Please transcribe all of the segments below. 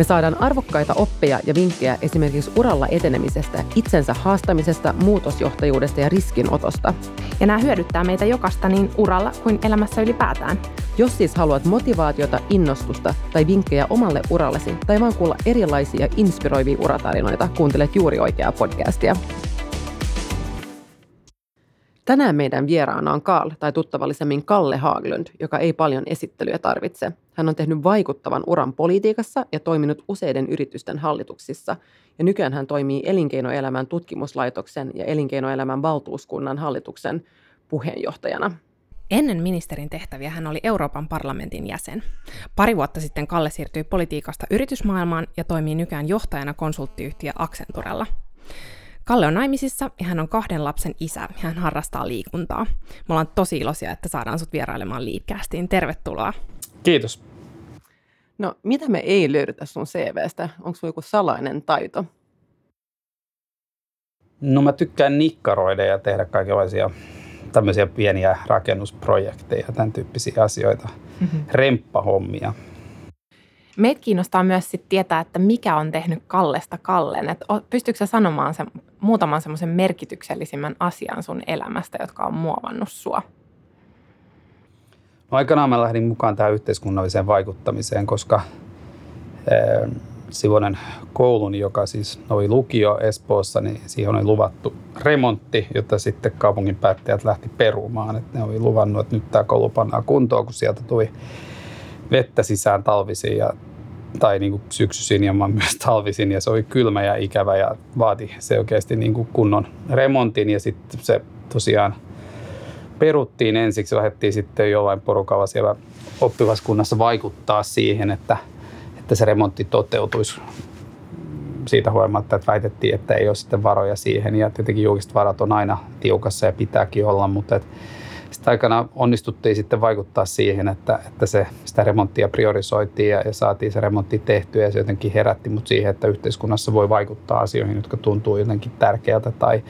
Me saadaan arvokkaita oppeja ja vinkkejä esimerkiksi uralla etenemisestä, itsensä haastamisesta, muutosjohtajuudesta ja riskinotosta. Ja nämä hyödyttää meitä jokasta niin uralla kuin elämässä ylipäätään. Jos siis haluat motivaatiota, innostusta tai vinkkejä omalle urallesi tai vaan kuulla erilaisia inspiroivia uratarinoita, kuuntelet juuri oikeaa podcastia. Tänään meidän vieraana on Karl, tai tuttavallisemmin Kalle Haaglund, joka ei paljon esittelyä tarvitse. Hän on tehnyt vaikuttavan uran politiikassa ja toiminut useiden yritysten hallituksissa. Ja nykyään hän toimii Elinkeinoelämän tutkimuslaitoksen ja Elinkeinoelämän valtuuskunnan hallituksen puheenjohtajana. Ennen ministerin tehtäviä hän oli Euroopan parlamentin jäsen. Pari vuotta sitten Kalle siirtyi politiikasta yritysmaailmaan ja toimii nykyään johtajana konsulttiyhtiö Accenturella. Kalle on naimisissa ja hän on kahden lapsen isä ja hän harrastaa liikuntaa. Me ollaan tosi iloisia, että saadaan sut vierailemaan Leadcastiin. Tervetuloa. Kiitos. No, mitä me ei löydetä sun CVstä? Onko sulla joku salainen taito? No mä tykkään nikkaroida ja tehdä kaikenlaisia tämmöisiä pieniä rakennusprojekteja, tämän tyyppisiä asioita, mm-hmm. remppahommia. Meitä kiinnostaa myös sit tietää, että mikä on tehnyt Kallesta Kallen. Et pystyykö sä sanomaan se, muutaman semmoisen merkityksellisimmän asian sun elämästä, jotka on muovannut sua? No, aikanaan mä lähdin mukaan tähän yhteiskunnalliseen vaikuttamiseen, koska eh, Sivonen koulun, joka siis oli lukio Espoossa, niin siihen oli luvattu remontti, jota sitten kaupungin päättäjät lähti perumaan. Että ne oli luvannut, että nyt tämä koulu pannaan kuntoon, kun sieltä tuli vettä sisään talvisin ja tai niin kuin syksyisin ja myös talvisin ja se oli kylmä ja ikävä ja vaati se oikeasti niin kuin kunnon remontin ja sitten se tosiaan peruttiin ensiksi, lähdettiin sitten jollain porukalla siellä oppilaskunnassa vaikuttaa siihen, että, että se remontti toteutuisi siitä huolimatta, että väitettiin, että ei ole sitten varoja siihen. Ja tietenkin julkiset varat on aina tiukassa ja pitääkin olla, mutta että sitten aikana onnistuttiin sitten vaikuttaa siihen, että, että se, sitä remonttia priorisoitiin ja, ja saatiin se remontti tehtyä ja se jotenkin herätti mut siihen, että yhteiskunnassa voi vaikuttaa asioihin, jotka tuntuu jotenkin tärkeältä tai,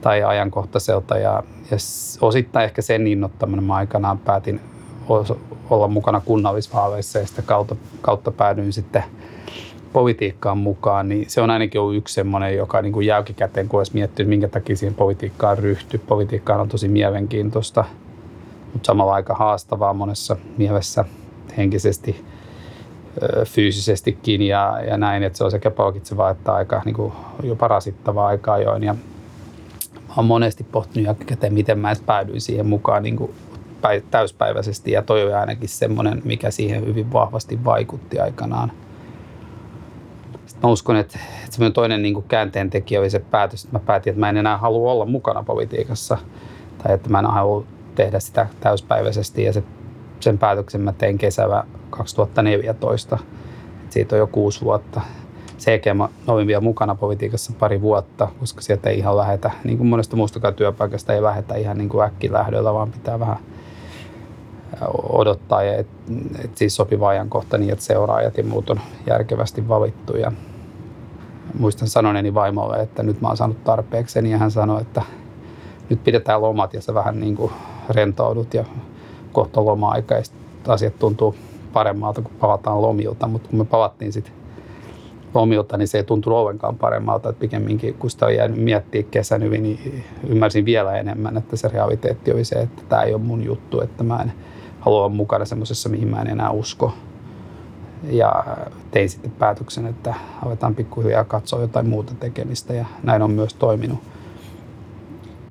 tai ajankohtaiselta. Ja, ja osittain ehkä sen innoittamana mä aikanaan päätin olla mukana kunnallisvaaleissa ja sitä kautta, kautta päädyin sitten politiikkaan mukaan, niin se on ainakin ollut yksi semmoinen, joka niin kuin jälkikäteen, kun olisi miettinyt, minkä takia siihen politiikkaan ryhtyy. Politiikkaan on tosi mielenkiintoista, mutta samalla aika haastavaa monessa mielessä henkisesti, fyysisestikin ja, ja näin, että se on sekä palkitsevaa että aika niin kuin jopa rasittavaa aika ajoin. Ja olen monesti pohtinut jälkikäteen, miten mä päädyin siihen mukaan niin kuin täyspäiväisesti ja toi oli ainakin semmoinen, mikä siihen hyvin vahvasti vaikutti aikanaan – mä uskon, että, että semmoinen toinen niin kuin käänteen tekijä oli se päätös, että mä päätin, että mä en enää halua olla mukana politiikassa tai että mä en halua tehdä sitä täyspäiväisesti ja se, sen päätöksen mä tein kesällä 2014. Et siitä on jo kuusi vuotta. Sen jälkeen mä olin vielä mukana politiikassa pari vuotta, koska sieltä ei ihan lähetä, niin kuin monesta muustakaan työpaikasta ei lähetä ihan niin kuin äkkilähdöllä, vaan pitää vähän odottaa, ja et, et siis sopiva ajankohta niin, että seuraajat ja muut on järkevästi valittu. Ja muistan sanoneeni vaimolle, että nyt mä oon saanut tarpeeksi, ja hän sanoi, että nyt pidetään lomat ja sä vähän niin kuin rentoudut ja kohta loma-aika ja asiat tuntuu paremmalta, kun palataan lomilta, mutta kun me palattiin sitten lomilta, niin se ei tuntunut ollenkaan paremmalta. Että pikemminkin, kun sitä on jäänyt miettiä kesän hyvin, niin ymmärsin vielä enemmän, että se realiteetti oli se, että tämä ei ole mun juttu, että mä en halua olla mukana semmoisessa, mihin mä en enää usko. Ja tein sitten päätöksen, että aletaan pikkuhiljaa katsoa jotain muuta tekemistä ja näin on myös toiminut.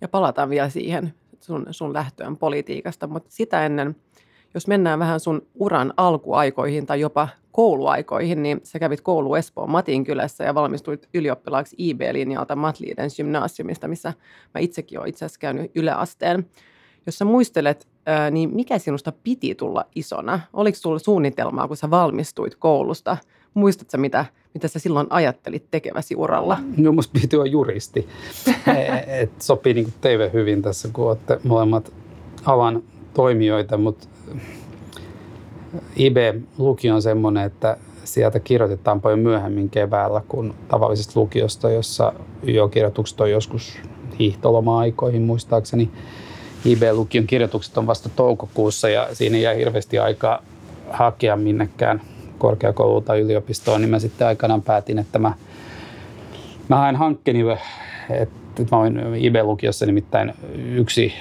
Ja palataan vielä siihen sun, sun lähtöön politiikasta, mutta sitä ennen, jos mennään vähän sun uran alkuaikoihin tai jopa kouluaikoihin, niin sä kävit koulu Espoon Matinkylässä ja valmistuit ylioppilaaksi IB-linjalta Matliidens gymnasiumista, missä mä itsekin olen itse asiassa käynyt yläasteen. Jos sä muistelet, niin mikä sinusta piti tulla isona? Oliko sulla suunnitelmaa, kun sä valmistuit koulusta? Muistatko mitä, mitä sä silloin ajattelit tekeväsi uralla? No musta piti olla juristi. E, et sopii niin teille hyvin tässä, kun olette molemmat alan toimijoita, mutta IB-lukio on semmoinen, että sieltä kirjoitetaan paljon myöhemmin keväällä kuin tavallisesta lukiosta, jossa jo kirjoitukset on joskus hiihtoloma-aikoihin muistaakseni. IB-lukion kirjoitukset on vasta toukokuussa ja siinä jää hirveästi aikaa hakea minnekään korkeakouluun tai yliopistoon, niin mä sitten aikanaan päätin, että mä, mä haen hankkeni, että mä olin IB-lukiossa nimittäin yksi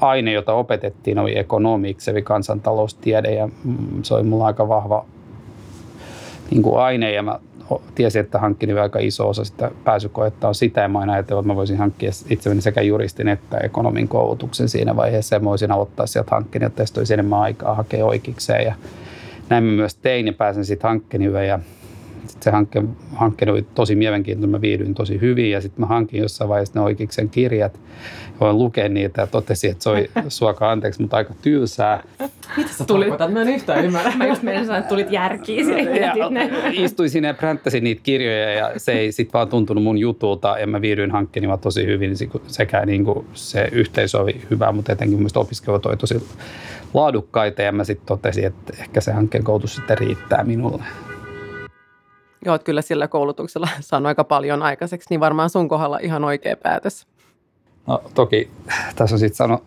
aine, jota opetettiin, oli ekonomiksi, eli kansantaloustiede, ja se oli mulla aika vahva niin kuin aine, ja mä tiesin, että hankkini aika iso osa sitä pääsykoetta on sitä, ja mä ajatellut, että mä voisin hankkia itselleni sekä juristin että ekonomin koulutuksen siinä vaiheessa, ja mä voisin aloittaa sieltä hankkeen, jotta olisi enemmän aikaa hakea oikeikseen, ja näin mä myös tein, ja pääsen sitten hankkeen ja se hankke, hankkeen oli tosi mielenkiintoinen, mä viihdyin tosi hyvin ja sitten mä hankin jossain vaiheessa ne oikeiksen kirjat. Voin lukea niitä ja totesin, että se oli suokaa anteeksi, mutta aika tylsää. Mitä sä tulit? tarkoitat? Mä en yhtään ymmärrä. mä just meidän sanoa, että tulit järkiin. Istuin sinne ja pränttäsin niitä kirjoja ja se ei sitten vaan tuntunut mun jutulta ja mä viihdyin hankkeeni vaan tosi hyvin. Niin sekä niin kuin se yhteisö oli hyvä, mutta etenkin mun opiskelijat oli tosi laadukkaita ja mä sitten totesin, että ehkä se hankkeen koulutus sitten riittää minulle. Joo, kyllä sillä koulutuksella saanut aika paljon aikaiseksi, niin varmaan sun kohdalla ihan oikea päätös. No toki tässä on sitten sanonut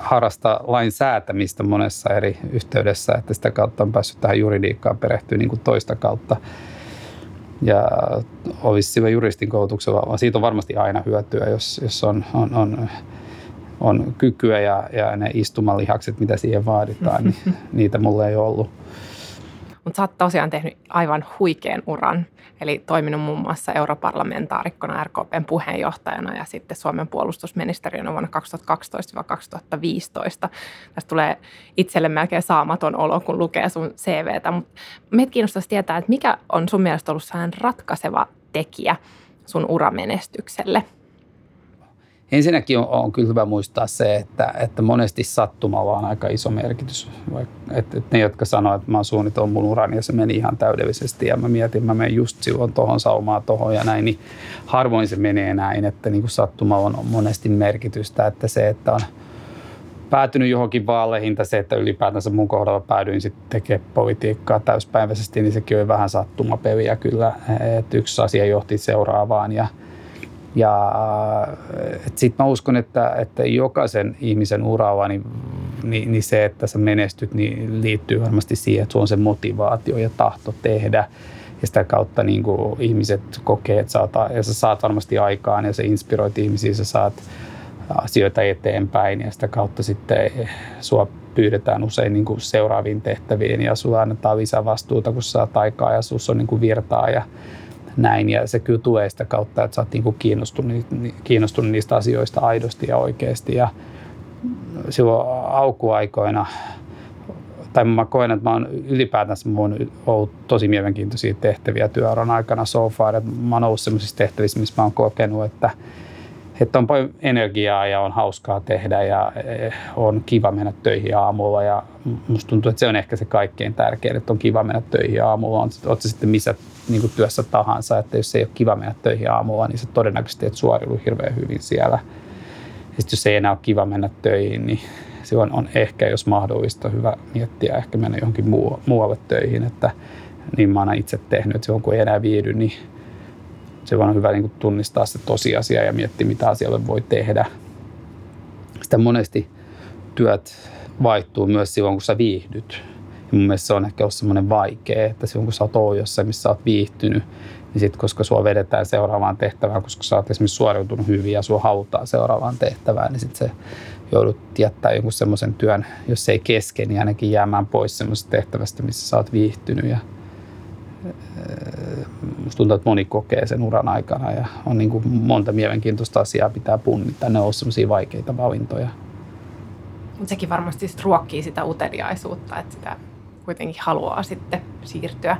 harrastaa lain säätämistä monessa eri yhteydessä, että sitä kautta on päässyt tähän juridiikkaan perehtyä niin kuin toista kautta. Ja olisi sillä juristin koulutuksella, siitä on varmasti aina hyötyä, jos, jos on, on, on, on kykyä ja, ja ne istumalihakset, mitä siihen vaaditaan, niin niitä mulle ei ollut. Mutta sä oot tosiaan tehnyt aivan huikean uran, eli toiminut muun muassa europarlamentaarikkona RKPn puheenjohtajana ja sitten Suomen puolustusministeriönä vuonna 2012-2015. Tästä tulee itselle melkein saamaton olo, kun lukee sun CVtä, mutta meitä kiinnostaisi tietää, että mikä on sun mielestä ollut ratkaiseva tekijä sun uramenestykselle? Ensinnäkin on, on kyllä hyvä muistaa se, että, että monesti sattumalla on aika iso merkitys. Että, että ne, jotka sanoo, että mä oon suunnitellut mun urani ja se meni ihan täydellisesti ja mä mietin, mä menen just silloin tohon saumaan tohon ja näin, niin harvoin se menee näin, että niin kuin sattumalla on monesti merkitystä, että se, että on päätynyt johonkin vaaleihin tai se, että ylipäätänsä mun kohdalla päädyin sitten tekemään politiikkaa täyspäiväisesti, niin sekin oli vähän sattumapeliä kyllä, että yksi asia johti seuraavaan ja – ja sitten mä uskon, että, että jokaisen ihmisen uralla, niin, niin, niin se, että sä menestyt, niin liittyy varmasti siihen, että sulla on se motivaatio ja tahto tehdä. Ja sitä kautta niin kuin ihmiset kokee, että saat, ja sä saat varmasti aikaan ja se inspiroit ihmisiä, sä saat asioita eteenpäin ja sitä kautta sitten sua pyydetään usein niin kuin seuraaviin tehtäviin ja sulla annetaan lisää vastuuta, kun sä saat aikaa ja sus on niin kuin virtaa ja näin. Ja se kyllä tulee sitä kautta, että sä oot niin kiinnostunut, kiinnostunut niistä asioista aidosti ja oikeasti. Ja silloin aukuaikoina, tai mä koen, että mä oon ylipäätänsä mä oon ollut tosi mielenkiintoisia tehtäviä työuran aikana so far. Että mä oon ollut sellaisissa tehtävissä, missä mä oon kokenut, että, että on paljon energiaa ja on hauskaa tehdä ja eh, on kiva mennä töihin aamulla ja musta tuntuu, että se on ehkä se kaikkein tärkein, että on kiva mennä töihin aamulla. Oot se sitten missä niin kuin työssä tahansa, että jos ei ole kiva mennä töihin aamulla, niin se todennäköisesti et suoriudu hirveän hyvin siellä. Ja sitten jos ei enää ole kiva mennä töihin, niin silloin on ehkä, jos mahdollista, hyvä miettiä ehkä mennä johonkin muu, muualle töihin, että niin mä oon itse tehnyt, että silloin kun ei enää viihdy, niin se on hyvä niin kuin tunnistaa se tosiasia ja miettiä, mitä asialle voi tehdä. Sitä monesti työt vaihtuu myös silloin, kun sä viihdyt mun mielestä se on ehkä ollut semmoinen vaikea, että silloin kun sä oot ollut jossain, missä sä oot viihtynyt, niin sitten koska sua vedetään seuraavaan tehtävään, koska sä oot esimerkiksi suoriutunut hyvin ja sua halutaan seuraavaan tehtävään, niin sitten se joudut jättää jonkun semmoisen työn, jos se ei kesken, niin ainakin jäämään pois semmoisesta tehtävästä, missä sä oot viihtynyt. Ja, musta tuntuu, että moni kokee sen uran aikana ja on niin kuin monta mielenkiintoista asiaa pitää punnita. Ne on semmoisia vaikeita valintoja. Mutta sekin varmasti ruokkii sitä uteliaisuutta, että sitä kuitenkin haluaa sitten siirtyä.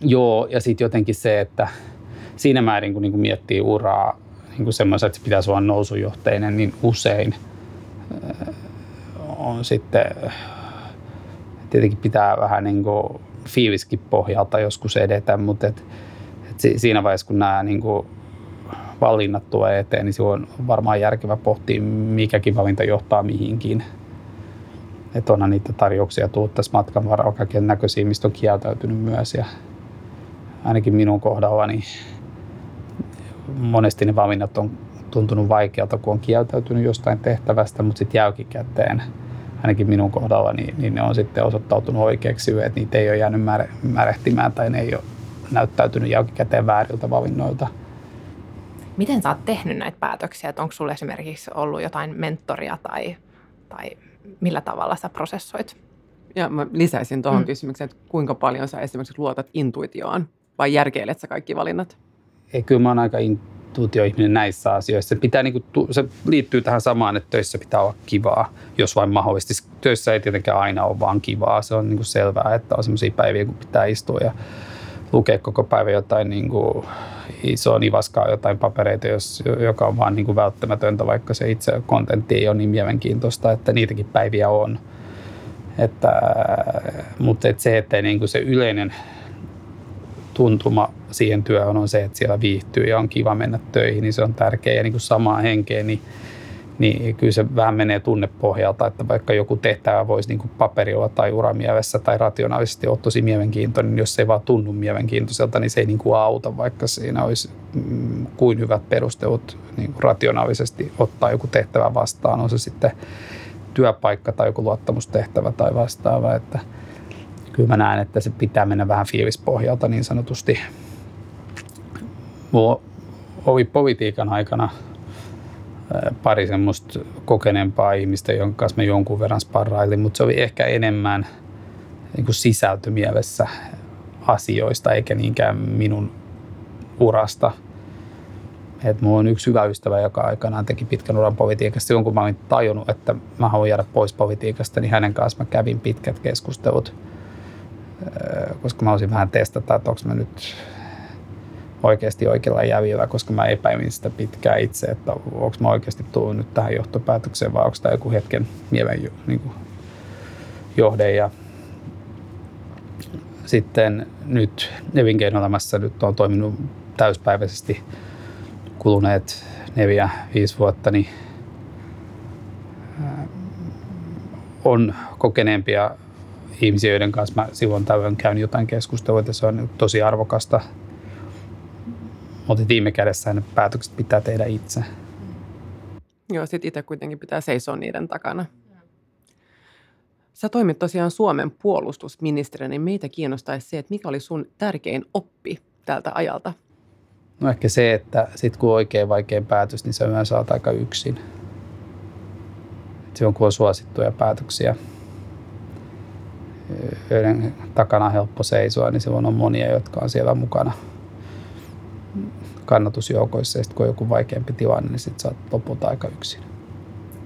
Joo, ja sitten jotenkin se, että siinä määrin kun niin miettii uraa niin kuin semmoisen, että se pitäisi olla nousujohteinen, niin usein äh, on sitten, tietenkin pitää vähän niin kuin fiiliskin pohjalta joskus edetä, mutta et, et siinä vaiheessa, kun nämä niin kuin valinnat tulee eteen, niin se on varmaan järkevä pohtia, mikäkin valinta johtaa mihinkin. että onhan niitä tarjouksia tullut tässä matkan varrella kaiken näköisiä, mistä on kieltäytynyt myös. Ja ainakin minun kohdallani monesti ne valinnat on tuntunut vaikealta, kun on kieltäytynyt jostain tehtävästä, mutta sitten jälkikäteen ainakin minun kohdalla, niin, niin ne on sitten osoittautunut oikeaksi, että niitä ei ole jäänyt märehtimään tai ne ei ole näyttäytynyt jälkikäteen vääriltä valinnoilta. Miten sä oot tehnyt näitä päätöksiä? Onko sulla esimerkiksi ollut jotain mentoria tai, tai millä tavalla sä prosessoit? Ja mä lisäisin tuohon mm. kysymykseen, että kuinka paljon sä esimerkiksi luotat intuitioon vai järkeilet sä kaikki valinnat? Ei, kyllä mä oon aika intuitioihminen näissä asioissa. Se, pitää, niin kuin, se liittyy tähän samaan, että töissä pitää olla kivaa, jos vain mahdollisesti. Töissä ei tietenkään aina ole vaan kivaa. Se on niin kuin selvää, että on sellaisia päiviä, kun pitää istua ja lukea koko päivä jotain niin kuin isoa nivaskaa, jotain papereita, jos, joka on vaan niin kuin välttämätöntä, vaikka se itse kontentti ei ole niin mielenkiintoista, että niitäkin päiviä on. Että, mutta että se, että niin kuin se yleinen tuntuma siihen työhön on se, että siellä viihtyy ja on kiva mennä töihin, niin se on tärkeää. Ja niin kuin samaa henkeä, niin niin kyllä se vähän menee tunnepohjalta, että vaikka joku tehtävä voisi niin kuin paperilla tai uramielessä tai rationaalisesti olla tosi mielenkiintoinen, niin jos se ei vaan tunnu mielenkiintoiselta, niin se ei niin kuin auta, vaikka siinä olisi mm, kuin hyvät perustelut niin kuin rationaalisesti ottaa joku tehtävä vastaan, on se sitten työpaikka tai joku luottamustehtävä tai vastaava, että kyllä mä näen, että se pitää mennä vähän fiilispohjalta niin sanotusti. Mulla oli politiikan aikana pari semmoista kokeneempaa ihmistä, jonka kanssa mä jonkun verran sparrailin, mutta se oli ehkä enemmän niin kuin sisältömielessä asioista, eikä niinkään minun urasta. Et mulla on yksi hyvä ystävä, joka aikanaan teki pitkän uran politiikasta. Silloin kun mä olin tajunnut, että mä haluan jäädä pois politiikasta, niin hänen kanssa mä kävin pitkät keskustelut, koska mä olisin vähän testata, että onko mä nyt oikeasti oikealla jävillä, koska mä epäilin sitä pitkään itse, että onko mä oikeasti tullut nyt tähän johtopäätökseen vai onko tämä joku hetken mielen niin kuin, johde. Ja sitten nyt elinkeinoelämässä nyt on toiminut täyspäiväisesti kuluneet neljä, viisi vuotta, niin on kokeneempia ihmisiä, joiden kanssa mä silloin tällöin käyn jotain keskustelua, että se on tosi arvokasta mutta viime kädessä ne päätökset pitää tehdä itse. Joo, sitten itse kuitenkin pitää seisoa niiden takana. Sä toimit tosiaan Suomen puolustusministerinä, niin meitä kiinnostaisi se, että mikä oli sun tärkein oppi tältä ajalta? No ehkä se, että sit kun on oikein vaikea päätös, niin se yleensä olet aika yksin. Silloin kun on suosittuja päätöksiä, joiden takana on helppo seisoa, niin silloin on monia, jotka on siellä mukana – kannatusjoukoissa ja sitten kun on joku vaikeampi tilanne, niin sitten sä oot lopulta aika yksin.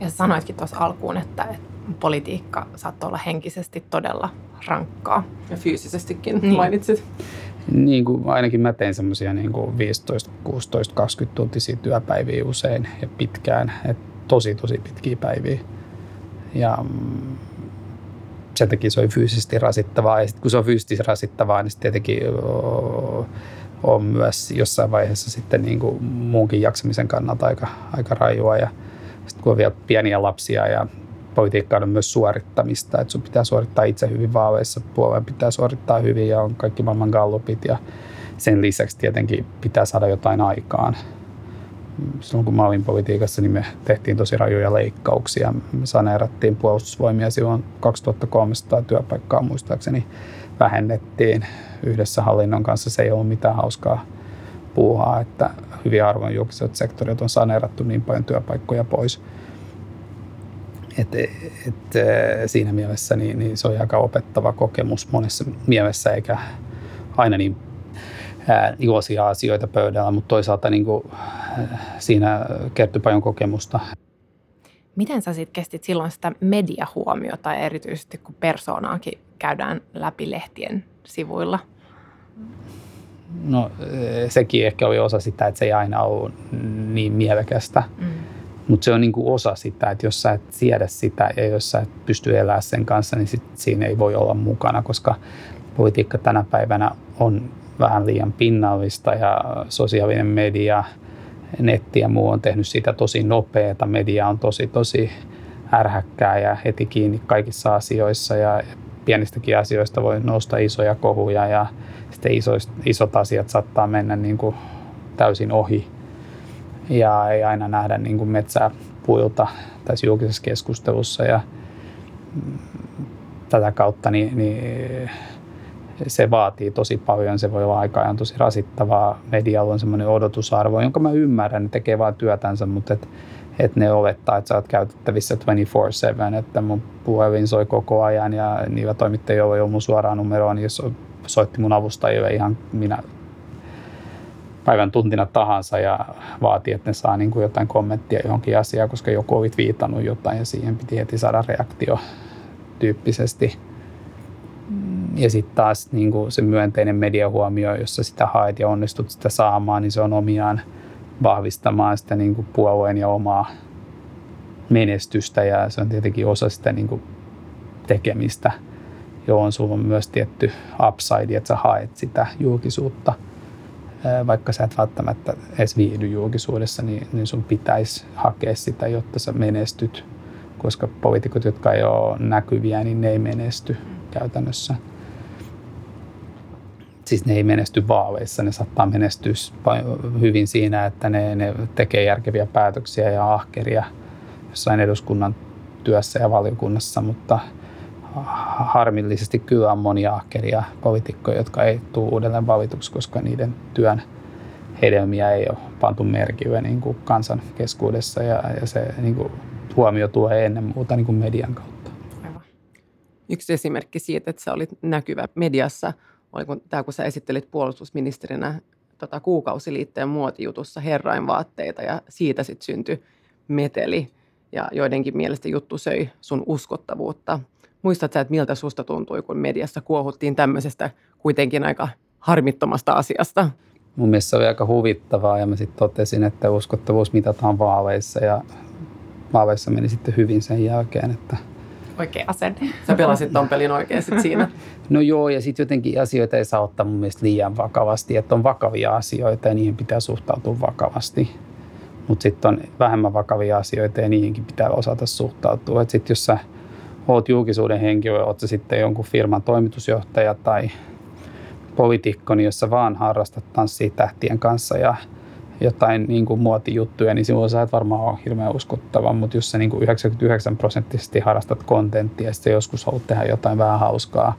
Ja sanoitkin tuossa alkuun, että, että politiikka saattoi olla henkisesti todella rankkaa. Ja fyysisestikin niin. mainitsit. Niin kuin ainakin mä tein semmoisia niin 15, 16, 20 tuntisia työpäiviä usein ja pitkään. Et tosi, tosi pitkiä päiviä. Ja mm, sen takia se oli fyysisesti rasittavaa. Ja sitten kun se on fyysisesti rasittavaa, niin sitten tietenkin on myös jossain vaiheessa sitten niin kuin muunkin jaksamisen kannalta aika, aika rajua. Ja sitten kun on vielä pieniä lapsia ja politiikka on myös suorittamista, että sun pitää suorittaa itse hyvin vaaleissa, puolueen pitää suorittaa hyvin ja on kaikki maailman gallupit ja sen lisäksi tietenkin pitää saada jotain aikaan. Silloin kun mä olin politiikassa, niin me tehtiin tosi rajoja leikkauksia. Me saneerattiin puolustusvoimia silloin 2300 työpaikkaa muistaakseni vähennettiin yhdessä hallinnon kanssa. Se ei ollut mitään hauskaa puuhaa, että hyvin harvoin julkiset sektorit on saneerattu niin paljon työpaikkoja pois. Et, et, siinä mielessä niin, niin se on aika opettava kokemus monessa mielessä, eikä aina niin ää, iloisia asioita pöydällä, mutta toisaalta niin kuin, siinä kertyi paljon kokemusta. Miten sä sitten kestit silloin sitä mediahuomiota, erityisesti kun persoonaakin käydään läpi lehtien sivuilla? No sekin ehkä oli osa sitä, että se ei aina ole niin mielekästä. Mm. Mutta se on niinku osa sitä, että jos sä et siedä sitä ja jos sä et pysty elämään sen kanssa, niin sit siinä ei voi olla mukana, koska politiikka tänä päivänä on vähän liian pinnallista ja sosiaalinen media, netti ja muu on tehnyt siitä tosi nopeata. Media on tosi, tosi ärhäkkää ja heti kiinni kaikissa asioissa ja pienistäkin asioista voi nousta isoja kohuja ja sitten isoist, isot asiat saattaa mennä niin kuin täysin ohi ja ei aina nähdä niin kuin metsää puilta tässä julkisessa keskustelussa ja tätä kautta niin, niin se vaatii tosi paljon, se voi olla aika ajan tosi rasittavaa. Medialla on semmoinen odotusarvo, jonka mä ymmärrän, ne tekee vain työtänsä, mutta et, et ne olettaa, että sä oot käytettävissä 24-7, että mun puhelin soi koko ajan ja niillä toimittajilla ei ole mun suoraa numeroa, niin jos soitti mun avustajille ihan minä päivän tuntina tahansa ja vaati, että ne saa niin kuin jotain kommenttia johonkin asiaan, koska joku oli viitannut jotain ja siihen piti heti saada reaktio tyyppisesti. Ja sitten taas niin kuin se myönteinen mediahuomio, jossa sitä haet ja onnistut sitä saamaan, niin se on omiaan vahvistamaan sitä niin kuin puolueen ja omaa menestystä. Ja se on tietenkin osa sitä niin kuin tekemistä, johon sulla on myös tietty upside, että sä haet sitä julkisuutta. Vaikka sä et välttämättä edes viihdy julkisuudessa, niin, niin sun pitäisi hakea sitä, jotta sä menestyt, koska poliitikot, jotka ei ole näkyviä, niin ne ei menesty käytännössä siis ne ei menesty vaaleissa, ne saattaa menestyä hyvin siinä, että ne, ne tekee järkeviä päätöksiä ja ahkeria jossain eduskunnan työssä ja valiokunnassa, mutta harmillisesti kyllä on monia ahkeria poliitikkoja, jotka ei tule uudelleen valituksi, koska niiden työn hedelmiä ei ole pantu merkille niin kuin kansan keskuudessa ja, ja se niin kuin, huomio tulee ennen muuta niin kuin median kautta. Aivan. Yksi esimerkki siitä, että sä olit näkyvä mediassa – oli kun, tämä, kun sä esittelit puolustusministerinä tota, kuukausiliitteen muotijutussa herrainvaatteita ja siitä sitten syntyi meteli ja joidenkin mielestä juttu söi sun uskottavuutta. Muistat sä, että miltä susta tuntui, kun mediassa kuohuttiin tämmöisestä kuitenkin aika harmittomasta asiasta? Mun mielestä se oli aika huvittavaa ja mä sitten totesin, että uskottavuus mitataan vaaleissa ja vaaleissa meni sitten hyvin sen jälkeen, että – oikea asenne. Sä pelasit ton pelin oikein sit siinä. No joo, ja sitten jotenkin asioita ei saa ottaa mun mielestä liian vakavasti, että on vakavia asioita ja niihin pitää suhtautua vakavasti. Mutta sitten on vähemmän vakavia asioita ja niihinkin pitää osata suhtautua. Että sitten jos sä oot julkisuuden henkilö, oot sä sitten jonkun firman toimitusjohtaja tai poliitikko, niin jos sä vaan harrastat tanssia tähtien kanssa ja jotain niin kuin muotijuttuja, niin silloin sä et varmaan ole hirveän uskottava, mutta jos sä niin kuin 99 prosenttisesti harrastat kontenttia ja joskus haluat tehdä jotain vähän hauskaa,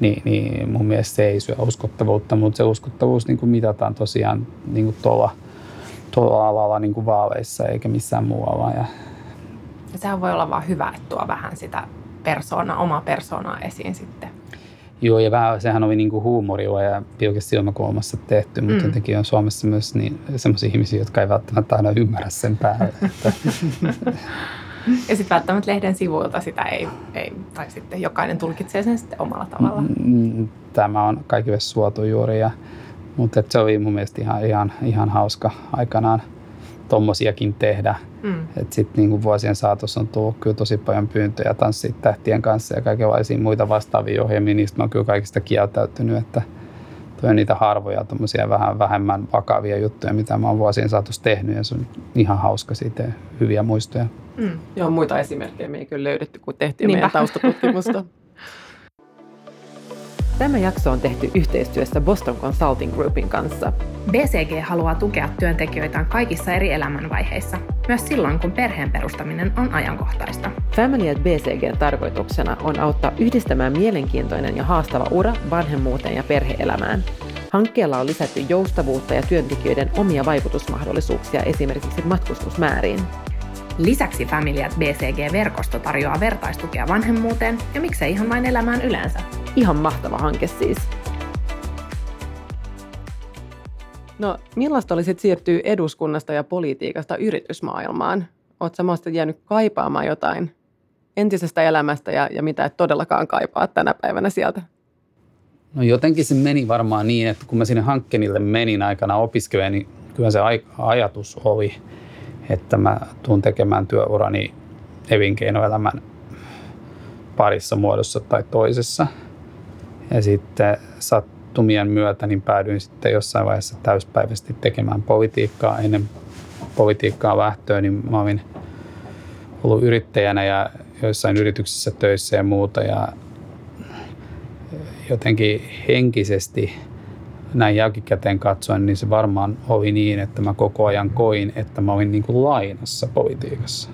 niin, niin mun mielestä se ei syö uskottavuutta, mutta se uskottavuus niin kuin mitataan tosiaan niin kuin tuolla, tuolla alalla niin kuin vaaleissa eikä missään muualla. Ja sehän voi olla vaan hyvä, että tuo vähän sitä persoona, omaa persoonaa esiin sitten. Joo, ja vähän sehän oli niinku huumorilla ja pilkes silmäkulmassa tehty, mutta mm. jotenkin on Suomessa myös niin, sellaisia ihmisiä, jotka ei välttämättä aina ymmärrä sen päälle. ja sitten välttämättä lehden sivuilta sitä ei, ei, tai sitten jokainen tulkitsee sen sitten omalla tavalla. Mm, tämä on kaikille suotu juuri, ja, mutta se oli mun mielestä ihan, ihan, ihan hauska aikanaan tommosiakin tehdä. Mm. Sitten niin vuosien saatossa on tullut kyllä tosi paljon pyyntöjä tanssia tähtien kanssa ja kaikenlaisia muita vastaavia ohjelmia. Niistä mä oon kyllä kaikista kieltäytynyt, että toi on niitä harvoja vähän vähemmän vakavia juttuja, mitä mä oon vuosien saatossa tehnyt ja se on ihan hauska siitä hyviä muistoja. Mm. Joo, muita esimerkkejä me ei kyllä löydetty, kun tehtiin Niinpä. meidän taustatutkimusta. Tämä jakso on tehty yhteistyössä Boston Consulting Groupin kanssa. BCG haluaa tukea työntekijöitään kaikissa eri elämänvaiheissa, myös silloin kun perheen perustaminen on ajankohtaista. Family at BCGn tarkoituksena on auttaa yhdistämään mielenkiintoinen ja haastava ura vanhemmuuteen ja perheelämään. Hankkeella on lisätty joustavuutta ja työntekijöiden omia vaikutusmahdollisuuksia esimerkiksi matkustusmääriin. Lisäksi Family at BCG-verkosto tarjoaa vertaistukea vanhemmuuteen ja miksei ihan vain elämään yleensä. Ihan mahtava hanke siis. No, millaista oli sitten siirtyä eduskunnasta ja politiikasta yritysmaailmaan? Oletko samasta jäänyt kaipaamaan jotain entisestä elämästä ja, ja mitä et todellakaan kaipaa tänä päivänä sieltä? No jotenkin se meni varmaan niin, että kun mä sinne hankkeenille menin aikana opiskelemaan, niin kyllä se ajatus oli, että mä tuun tekemään työurani elinkeinoelämän parissa muodossa tai toisessa. Ja sitten sattumien myötä niin päädyin sitten jossain vaiheessa täyspäiväisesti tekemään politiikkaa. Ennen politiikkaa lähtöä, niin mä olin ollut yrittäjänä ja joissain yrityksissä töissä ja muuta ja jotenkin henkisesti näin jälkikäteen katsoen, niin se varmaan oli niin, että mä koko ajan koin, että mä olin niin kuin lainassa politiikassa.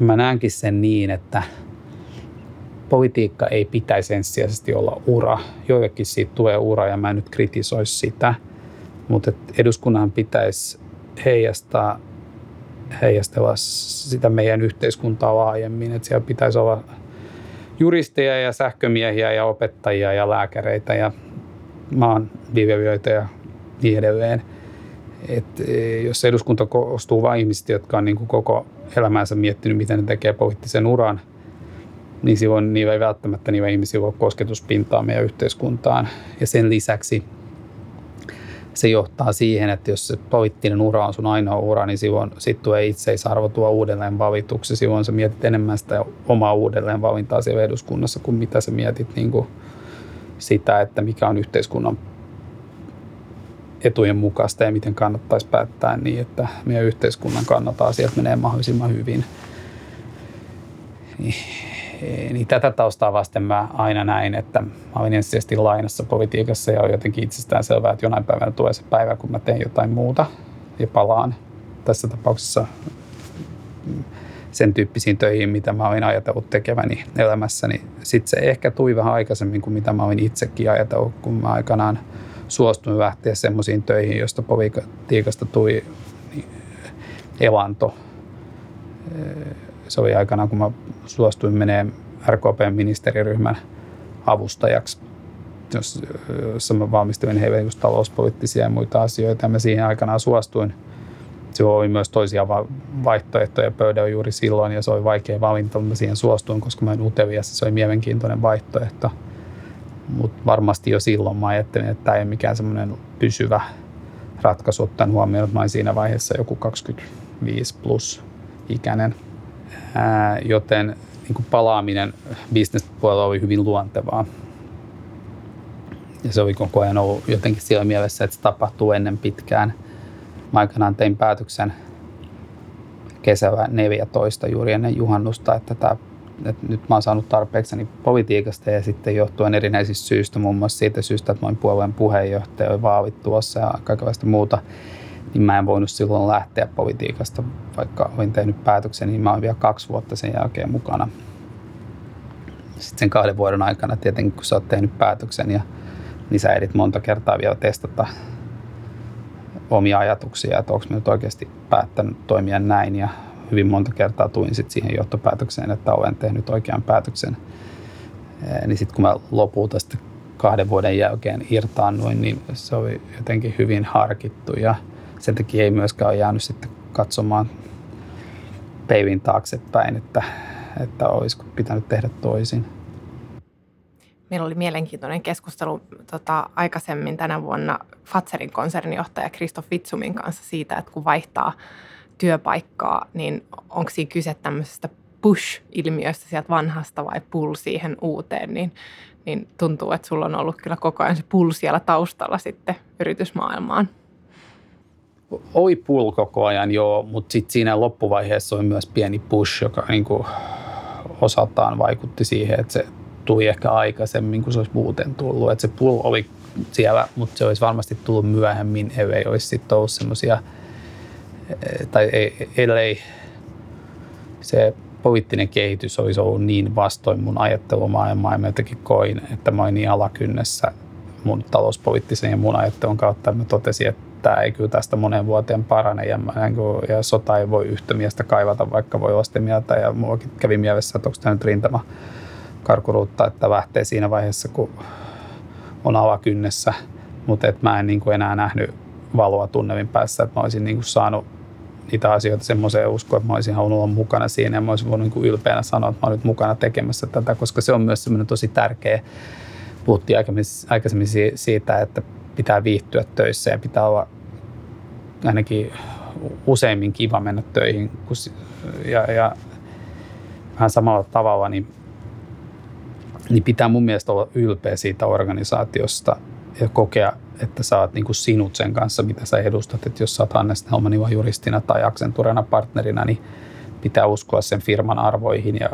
Ja mä näenkin sen niin, että politiikka ei pitäisi ensisijaisesti olla ura. Joillekin siitä tulee ura ja mä en nyt kritisoisi sitä, mutta eduskunnan pitäisi heijastaa, heijastella sitä meidän yhteiskuntaa laajemmin. Että siellä pitäisi olla juristeja ja sähkömiehiä ja opettajia ja lääkäreitä ja maanviljelijöitä ja niin edelleen. Et e, jos eduskunta koostuu vain ihmisistä, jotka on niin kuin koko elämänsä miettinyt, miten ne tekee poliittisen uran, niin silloin niillä ei välttämättä niillä ihmisillä ole kosketuspintaa meidän yhteiskuntaan. Ja sen lisäksi se johtaa siihen, että jos se poliittinen ura on sun ainoa ura, niin silloin sit tulee itseisarvo tuo uudelleen valituksi. Silloin sä mietit enemmän sitä omaa uudelleen valintaa siellä eduskunnassa kuin mitä sä mietit niin kuin sitä, että mikä on yhteiskunnan etujen mukaista ja miten kannattaisi päättää niin, että meidän yhteiskunnan kannattaa asiat menee mahdollisimman hyvin. Niin, niin tätä taustaa vasten mä aina näin, että mä olin ensisijaisesti lainassa politiikassa ja on jotenkin itsestään selvää, että jonain päivänä tulee se päivä, kun mä teen jotain muuta ja palaan tässä tapauksessa sen tyyppisiin töihin, mitä mä olin ajatellut tekeväni elämässäni. Sitten se ehkä tuli vähän aikaisemmin kuin mitä mä olin itsekin ajatellut, kun mä aikanaan suostuin lähteä semmoisiin töihin, joista politiikasta tuli niin, elanto. Se oli aikanaan, kun mä suostuin menemään RKP-ministeriryhmän avustajaksi, jossa mä valmistelin heille just talouspoliittisia ja muita asioita. Ja mä siihen aikanaan suostuin – se oli myös toisia vaihtoehtoja pöydällä juuri silloin ja se oli vaikea valinta, mutta siihen suostuin, koska mä olin utelias se oli mielenkiintoinen vaihtoehto. Mutta varmasti jo silloin mä ajattelin, että tämä ei ole mikään semmoinen pysyvä ratkaisu ottaen huomioon, että mä olin siinä vaiheessa joku 25 plus ikäinen. Ää, joten niin kuin palaaminen bisnespuolella oli hyvin luontevaa. Ja se oli koko ajan ollut jotenkin siellä mielessä, että se tapahtuu ennen pitkään – aikanaan tein päätöksen kesällä 14 juuri ennen juhannusta, että, tämä, että nyt mä oon saanut tarpeekseni politiikasta ja sitten johtuen erinäisistä syistä, muun muassa siitä syystä, että mä olin puolueen puheenjohtaja, oli vaalit tuossa ja kaikenlaista muuta, niin mä en voinut silloin lähteä politiikasta, vaikka olin tehnyt päätöksen, niin mä olin vielä kaksi vuotta sen jälkeen mukana. Sitten sen kahden vuoden aikana tietenkin, kun sä oot tehnyt päätöksen ja niin sä edit monta kertaa vielä testata omia ajatuksia, että onko nyt oikeasti päättänyt toimia näin ja hyvin monta kertaa tuin sit siihen johtopäätökseen, että olen tehnyt oikean päätöksen. Niin sitten kun mä lopulta sitten kahden vuoden jälkeen irtaannuin, niin se oli jotenkin hyvin harkittu ja sen takia ei myöskään ole jäänyt sitten katsomaan peivin taaksepäin, että, että olisiko pitänyt tehdä toisin. Meillä oli mielenkiintoinen keskustelu tota, aikaisemmin tänä vuonna Fatserin konsernijohtaja Kristoff Vitsumin kanssa siitä, että kun vaihtaa työpaikkaa, niin onko siinä kyse tämmöisestä push-ilmiöstä sieltä vanhasta vai pull siihen uuteen, niin, niin tuntuu, että sulla on ollut kyllä koko ajan se pull siellä taustalla sitten yritysmaailmaan. Oi pull koko ajan, joo, mutta sitten siinä loppuvaiheessa oli myös pieni push, joka niin kuin osaltaan vaikutti siihen, että se tuli ehkä aikaisemmin kuin se olisi muuten tullut. Että se pull oli siellä, mutta se olisi varmasti tullut myöhemmin, ellei olisi sitten ollut semmoisia, eh, tai ei, ellei se poliittinen kehitys olisi ollut niin vastoin mun ajattelumaailmaa. Ja mä jotenkin koin, että mä olin niin alakynnessä mun talouspoliittisen ja mun ajattelun kautta, että mä totesin, että tämä ei kyllä tästä monen vuoteen parane. Ja, mä, ja sota ei voi yhtä miestä kaivata, vaikka voi olla sitä mieltä. Ja mullakin kävi mielessä, että onko tämä nyt rintama karkuruutta, että lähtee siinä vaiheessa, kun on alakynnessä, mutta mä en niin kuin enää nähnyt valoa tunnelin päässä, että mä olisin niin kuin saanut niitä asioita semmoiseen uskoon, että mä olisin halunnut olla mukana siinä ja mä olisin voinut niin ylpeänä sanoa, että mä olen nyt mukana tekemässä tätä, koska se on myös semmoinen tosi tärkeä. Puhuttiin aikaisemmin siitä, että pitää viihtyä töissä ja pitää olla ainakin useimmin kiva mennä töihin. Ja, ja vähän samalla tavalla, niin niin pitää mun mielestä olla ylpeä siitä organisaatiosta ja kokea, että sä oot niin kuin sinut sen kanssa, mitä sä edustat. Että jos sä oot Hannes Helmanin juristina tai Accenturena partnerina, niin pitää uskoa sen firman arvoihin ja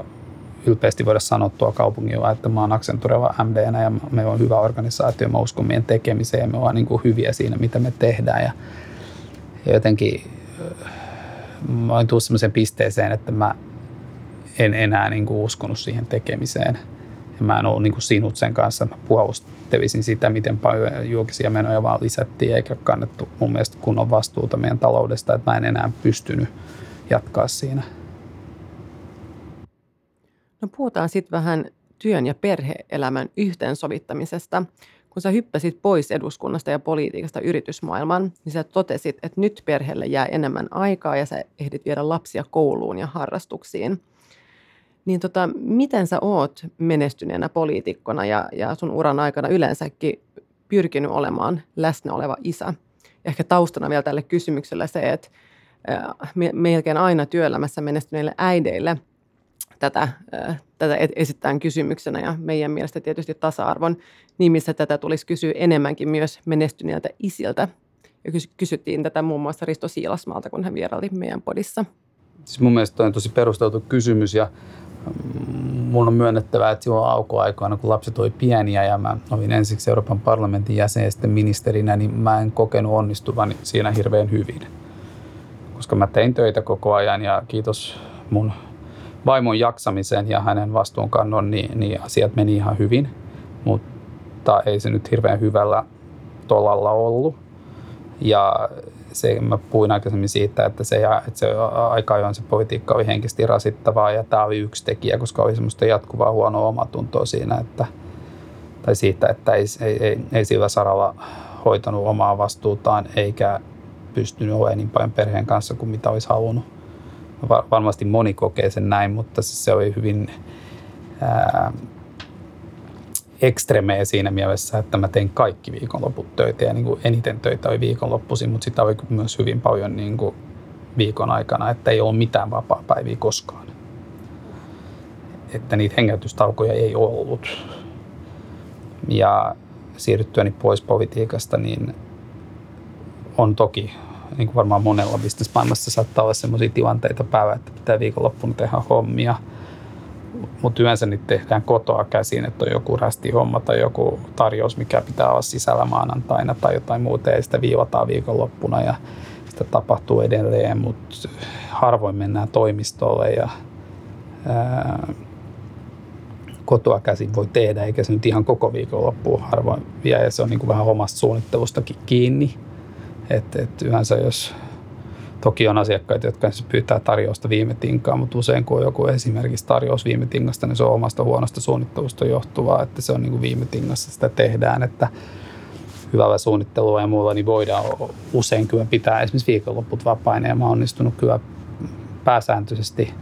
ylpeästi voida sanoa tuo kaupungilla, että mä oon Accenturella MDnä ja me on hyvä organisaatio, mä uskon meidän tekemiseen ja me ollaan niin kuin hyviä siinä, mitä me tehdään. Ja, ja jotenkin mä oon tullut sellaiseen pisteeseen, että mä en enää niin kuin uskonut siihen tekemiseen. Mä en ollut niin kuin sinut sen kanssa. Mä puolustelisin sitä, miten paljon julkisia menoja vaan lisättiin eikä kannettu mun mielestä kunnon vastuuta meidän taloudesta, että mä en enää pystynyt jatkaa siinä. No puhutaan sitten vähän työn ja perheelämän yhteensovittamisesta. Kun sä hyppäsit pois eduskunnasta ja politiikasta yritysmaailman, niin sä totesit, että nyt perheelle jää enemmän aikaa ja sä ehdit viedä lapsia kouluun ja harrastuksiin. Niin tota, miten sä oot menestyneenä poliitikkona ja, ja sun uran aikana yleensäkin pyrkinyt olemaan läsnä oleva isä? Ehkä taustana vielä tälle kysymykselle se, että melkein aina työelämässä menestyneille äideille – tätä, tätä esittää kysymyksenä ja meidän mielestä tietysti tasa-arvon nimissä tätä tulisi kysyä enemmänkin myös menestyneiltä isiltä. Ja kysyttiin tätä muun muassa Risto Siilasmaalta, kun hän vieraili meidän podissa. Siis mun mielestä on tosi perusteltu kysymys ja mun on myönnettävä, että silloin aukoaikoina, kun lapset oli pieniä ja mä olin ensiksi Euroopan parlamentin jäsen ja sitten ministerinä, niin mä en kokenut onnistuvani siinä hirveän hyvin. Koska mä tein töitä koko ajan ja kiitos mun vaimon jaksamisen ja hänen vastuunkannon, niin, niin asiat meni ihan hyvin, mutta ei se nyt hirveän hyvällä tolalla ollut. Ja se, mä puhuin aikaisemmin siitä, että se, että se aika ajoin se politiikka oli henkisesti rasittavaa ja tämä oli yksi tekijä, koska oli semmoista jatkuvaa huonoa omatuntoa siinä, että, tai siitä, että ei, ei, ei, ei sillä saralla hoitanut omaa vastuutaan eikä pystynyt olemaan niin paljon perheen kanssa kuin mitä olisi halunnut. Varmasti moni kokee sen näin, mutta se oli hyvin ää, ekstremeä siinä mielessä, että mä tein kaikki viikonloput töitä ja niin kuin eniten töitä oli viikonloppuisin, mutta sitä oli myös hyvin paljon niin kuin viikon aikana, että ei ollut mitään vapaa-päiviä koskaan. Että niitä hengätystaukoja ei ollut. Ja siirryttyäni pois politiikasta, niin on toki niin kuin varmaan monella bisnesmaailmassa saattaa olla sellaisia tilanteita päivä, että pitää viikonloppuna tehdä hommia. Mutta yleensä niitä tehdään kotoa käsin, että on joku homma tai joku tarjous, mikä pitää olla sisällä maanantaina tai jotain muuta, ja sitä viivataan viikonloppuna ja sitä tapahtuu edelleen, mutta harvoin mennään toimistolle ja ää, kotoa käsin voi tehdä, eikä se nyt ihan koko viikonloppuun harvoin vie, ja se on niin kuin vähän omasta suunnittelustakin kiinni. Että et yleensä jos Toki on asiakkaita, jotka pyytää tarjousta viime tinkaan, mutta usein kun on joku esimerkiksi tarjous viime tingasta, niin se on omasta huonosta suunnittelusta johtuvaa, että se on niin kuin viime tingassa sitä tehdään, että hyvällä suunnittelulla ja muulla, niin voidaan usein kyllä pitää esimerkiksi viikonloput vapaina ja mä oon onnistunut kyllä pääsääntöisesti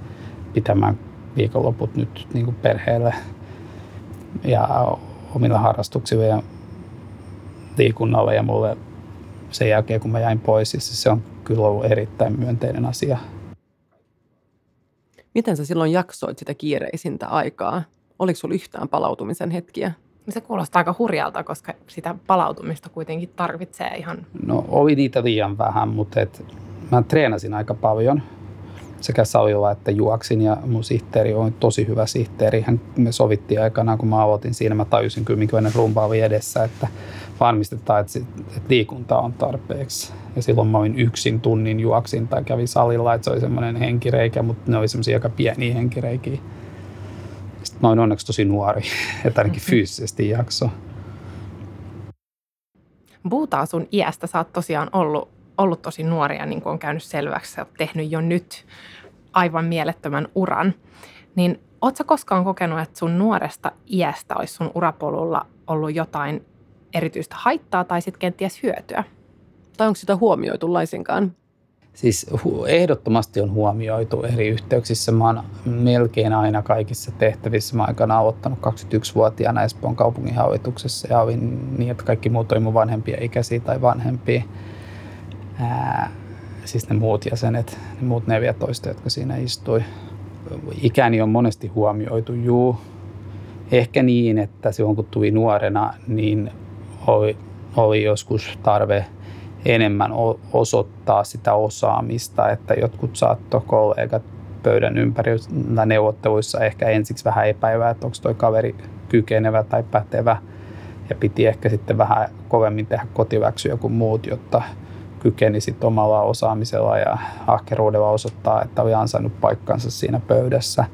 pitämään viikonloput nyt niin kuin perheelle ja omilla harrastuksilla ja liikunnalle ja mulle sen jälkeen, kun mä jäin pois. Siis se on kyllä ollut erittäin myönteinen asia. Miten sä silloin jaksoit sitä kiireisintä aikaa? Oliko sulla yhtään palautumisen hetkiä? Se kuulostaa aika hurjalta, koska sitä palautumista kuitenkin tarvitsee ihan... No oli niitä liian vähän, mutta et, mä treenasin aika paljon sekä salilla että juoksin ja mun sihteeri on tosi hyvä sihteeri. Hän, me sovittiin aikanaan, kun mä aloitin siinä, mä tajusin kyllä, minkälainen rumba oli edessä, että varmistetaan, että, että liikunta on tarpeeksi. Ja silloin mä olin yksin tunnin juoksin tai kävin salilla, että se oli semmoinen henkireikä, mutta ne oli semmoisia aika pieniä henkireikiä. Sitten mä olin onneksi tosi nuori, että ainakin mm-hmm. fyysisesti jakso. Puhutaan sun iästä. Sä oot tosiaan ollut, ollut tosi nuoria, niin kuin on käynyt selväksi. Sä oot tehnyt jo nyt aivan mielettömän uran. Niin Oletko koskaan kokenut, että sun nuoresta iästä olisi sun urapolulla ollut jotain erityistä haittaa tai sitten kenties hyötyä? Tai onko sitä huomioitu laisinkaan? Siis ehdottomasti on huomioitu eri yhteyksissä. Mä oon melkein aina kaikissa tehtävissä. Mä aikana aloittanut 21-vuotiaana Espoon kaupunginhallituksessa ja olin niin, että kaikki muut oli mun vanhempia ikäisiä tai vanhempia. Ää, siis ne muut jäsenet, ne muut 14, jotka siinä istui. Ikäni on monesti huomioitu, juu. Ehkä niin, että silloin kun tuli nuorena, niin oli, oli joskus tarve enemmän osoittaa sitä osaamista, että jotkut saatto kollegat pöydän ympärillä neuvotteluissa ehkä ensiksi vähän epäivää, että onko toi kaveri kykenevä tai pätevä. Ja piti ehkä sitten vähän kovemmin tehdä kotiväksyjä kuin muut, jotta kykeni sitten omalla osaamisella ja ahkeruudella osoittaa, että oli ansainnut paikkansa siinä pöydässä.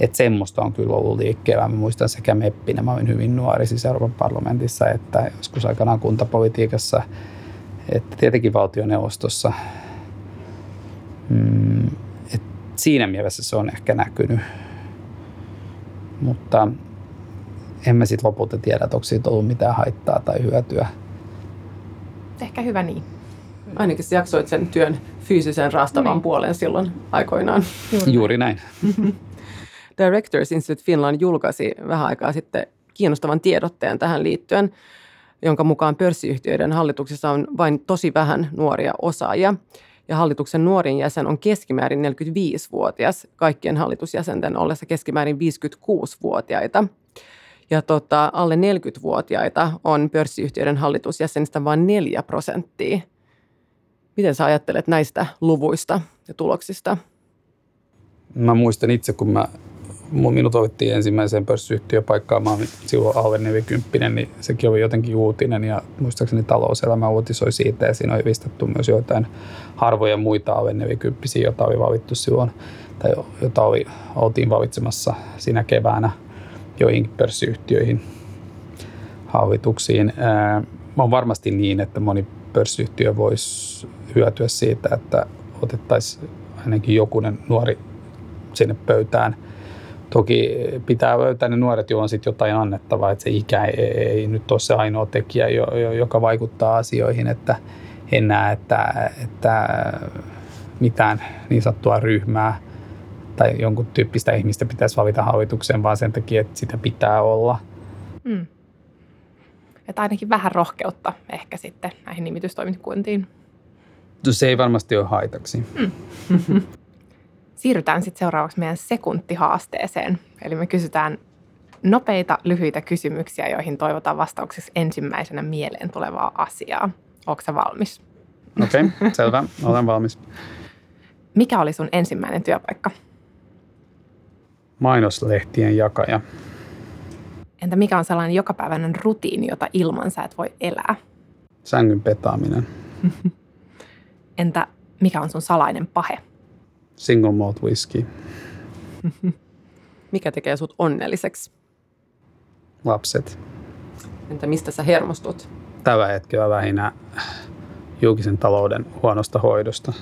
Että semmoista on kyllä ollut liikkeellä. Mä muistan sekä meppinä, mä olin hyvin nuori siis Euroopan parlamentissa, että joskus aikanaan kuntapolitiikassa, että tietenkin valtioneuvostossa. Mm, et siinä mielessä se on ehkä näkynyt. Mutta en mä sitten lopulta tiedä, että onko siitä ollut mitään haittaa tai hyötyä. Ehkä hyvä niin. Ainakin sä jaksoit sen työn fyysisen raastavan niin. puolen silloin aikoinaan. Juuri, Juuri näin. Directors Institute Finland julkaisi vähän aikaa sitten kiinnostavan tiedotteen tähän liittyen, jonka mukaan pörssiyhtiöiden hallituksessa on vain tosi vähän nuoria osaajia. Ja hallituksen nuorin jäsen on keskimäärin 45-vuotias, kaikkien hallitusjäsenten ollessa keskimäärin 56-vuotiaita. Ja tota, alle 40-vuotiaita on pörssiyhtiöiden hallitusjäsenistä vain 4 prosenttia. Miten sä ajattelet näistä luvuista ja tuloksista? Mä muistan itse, kun mä minut otettiin ensimmäiseen pörssiyhtiöpaikkaan, mä olin silloin alle 40, niin sekin oli jotenkin uutinen ja muistaakseni talouselämä uutisoi siitä ja siinä oli vistattu myös joitain harvoja muita alle 40, joita oli valittu silloin tai jota oli, oltiin valitsemassa siinä keväänä joihinkin pörssiyhtiöihin hallituksiin. On varmasti niin, että moni pörssiyhtiö voisi hyötyä siitä, että otettaisiin ainakin jokunen nuori sinne pöytään – Toki pitää löytää ne nuoret, joilla on sitten jotain annettavaa, että se ikä ei, ei nyt ole se ainoa tekijä, joka vaikuttaa asioihin, että en näe, että, että mitään niin sattua ryhmää tai jonkun tyyppistä ihmistä pitäisi valita hallitukseen, vaan sen takia, että sitä pitää olla. Mm. Että ainakin vähän rohkeutta ehkä sitten näihin nimitystoimikuntiin. Se ei varmasti ole haitaksi. Mm. Siirrytään sitten seuraavaksi meidän sekuntihaasteeseen. Eli me kysytään nopeita, lyhyitä kysymyksiä, joihin toivotaan vastaukseksi ensimmäisenä mieleen tulevaa asiaa. Onko valmis? Okei, okay, selvä. Olen valmis. Mikä oli sun ensimmäinen työpaikka? Mainoslehtien jakaja. Entä mikä on sellainen jokapäiväinen rutiini, jota ilman sä et voi elää? Sängyn petaaminen. Entä mikä on sun salainen pahe? single malt whisky. Mikä tekee sut onnelliseksi? Lapset. Entä mistä sä hermostut? Tällä hetkellä vähinä julkisen talouden huonosta hoidosta.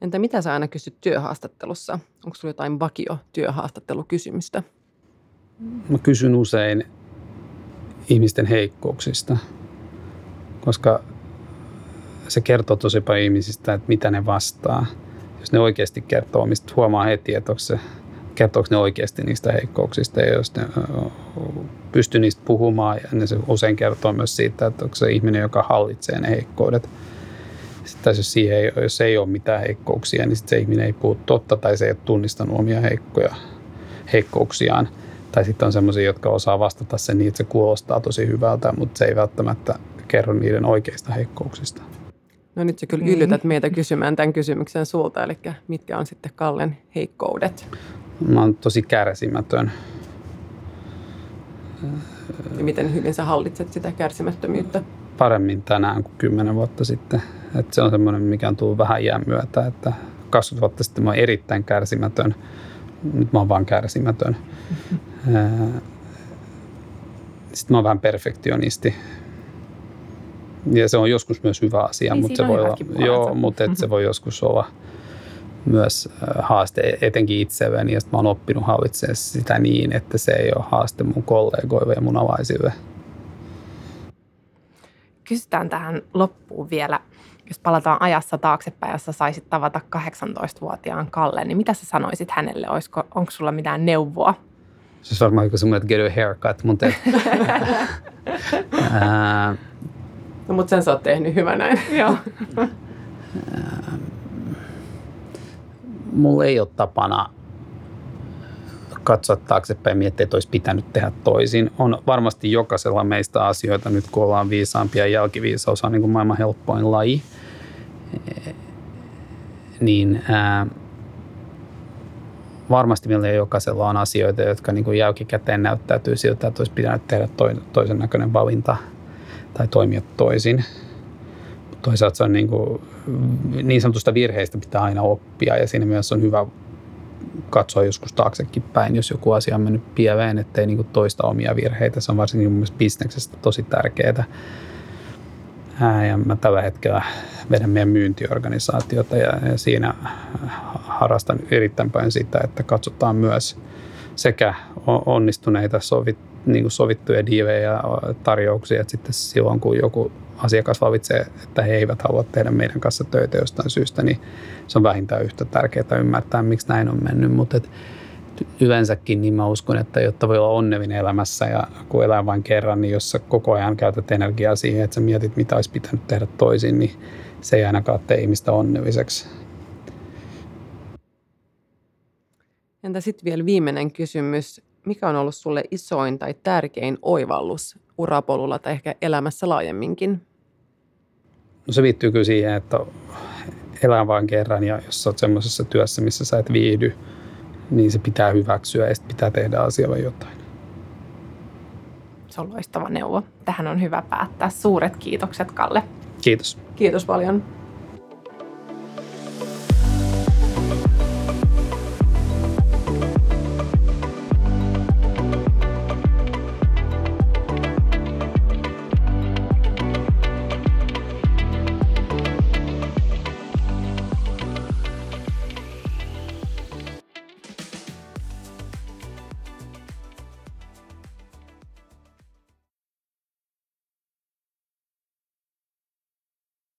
Entä mitä sä aina kysyt työhaastattelussa? Onko sulla jotain vakio työhaastattelukysymystä? Mä kysyn usein ihmisten heikkouksista, koska se kertoo tosi paljon ihmisistä, että mitä ne vastaa. Jos ne oikeasti kertoo, mistä huomaa heti, että onko se, kertooko ne oikeasti niistä heikkouksista ja jos ne pystyy niistä puhumaan ja ne se usein kertoo myös siitä, että onko se ihminen, joka hallitsee ne heikkoudet. Sitten jos, siihen ei, jos ei ole mitään heikkouksia, niin se ihminen ei puhu totta tai se ei ole tunnistanut omia heikkoja, heikkouksiaan. Tai sitten on sellaisia, jotka osaa vastata sen niin, että se kuulostaa tosi hyvältä, mutta se ei välttämättä kerro niiden oikeista heikkouksista. No nyt sä kyllä niin. yllytät meitä kysymään tämän kysymyksen sulta, eli mitkä on sitten Kallen heikkoudet? Mä oon tosi kärsimätön. Ja miten hyvin sä hallitset sitä kärsimättömyyttä? Paremmin tänään kuin kymmenen vuotta sitten. Et se on semmoinen, mikä on tullut vähän jään myötä, että 20 vuotta sitten mä oon erittäin kärsimätön. Nyt mä oon vaan kärsimätön. Mm-hmm. Sitten mä oon vähän perfektionisti ja se on joskus myös hyvä asia, niin mutta, se voi, olla, joo, mutta et se voi joskus olla myös haaste etenkin itselleni. Ja mä oon oppinut hallitsemaan sitä niin, että se ei ole haaste mun kollegoille ja mun avaisille. Kysytään tähän loppuun vielä, jos palataan ajassa taaksepäin, jossa saisit tavata 18-vuotiaan Kalle, niin mitä sä sanoisit hänelle? Olisiko, onko sulla mitään neuvoa? Se olisi varmaan joku semmoinen, että get a haircut, mutta... No mutta sen sä oot tehnyt, hyvä näin. Joo. Mulla ei ole tapana katsoa taaksepäin ja miettiä, että olisi pitänyt tehdä toisin. On varmasti jokaisella meistä asioita, nyt kun ollaan viisaampia ja jälkiviisaus on niin kuin maailman helppoin laji, niin ää, varmasti meillä jokaisella on asioita, jotka niin kuin jälkikäteen näyttäytyy siltä, että olisi pitänyt tehdä toisen näköinen valinta tai toimia toisin. Toisaalta se on niin, kuin, niin sanotusta virheistä pitää aina oppia ja siinä mielessä on hyvä katsoa joskus taaksekin päin, jos joku asia on mennyt pieleen, ettei niin kuin toista omia virheitä. Se on varsinkin mun mielestä bisneksestä tosi tärkeää. Ja mä tällä hetkellä vedän meidän myyntiorganisaatiota ja, ja siinä harrastan erittäin paljon sitä, että katsotaan myös sekä onnistuneita sovit, niin kuin sovittuja diivejä ja tarjouksia, että sitten silloin kun joku asiakas valitsee, että he eivät halua tehdä meidän kanssa töitä jostain syystä, niin se on vähintään yhtä tärkeää ymmärtää, miksi näin on mennyt. Mutta yleensäkin niin mä uskon, että jotta voi olla onnellinen elämässä ja kun elää vain kerran, niin jos sä koko ajan käytät energiaa siihen, että sä mietit, mitä olisi pitänyt tehdä toisin, niin se ei ainakaan tee ihmistä onnelliseksi. Entä sitten vielä viimeinen kysymys. Mikä on ollut sulle isoin tai tärkein oivallus urapolulla tai ehkä elämässä laajemminkin? No se liittyy kyllä siihen, että elää vain kerran ja jos oot semmoisessa työssä, missä sä et viihdy, niin se pitää hyväksyä ja sitten pitää tehdä asialle jotain. Se on loistava neuvo. Tähän on hyvä päättää. Suuret kiitokset, Kalle. Kiitos. Kiitos paljon.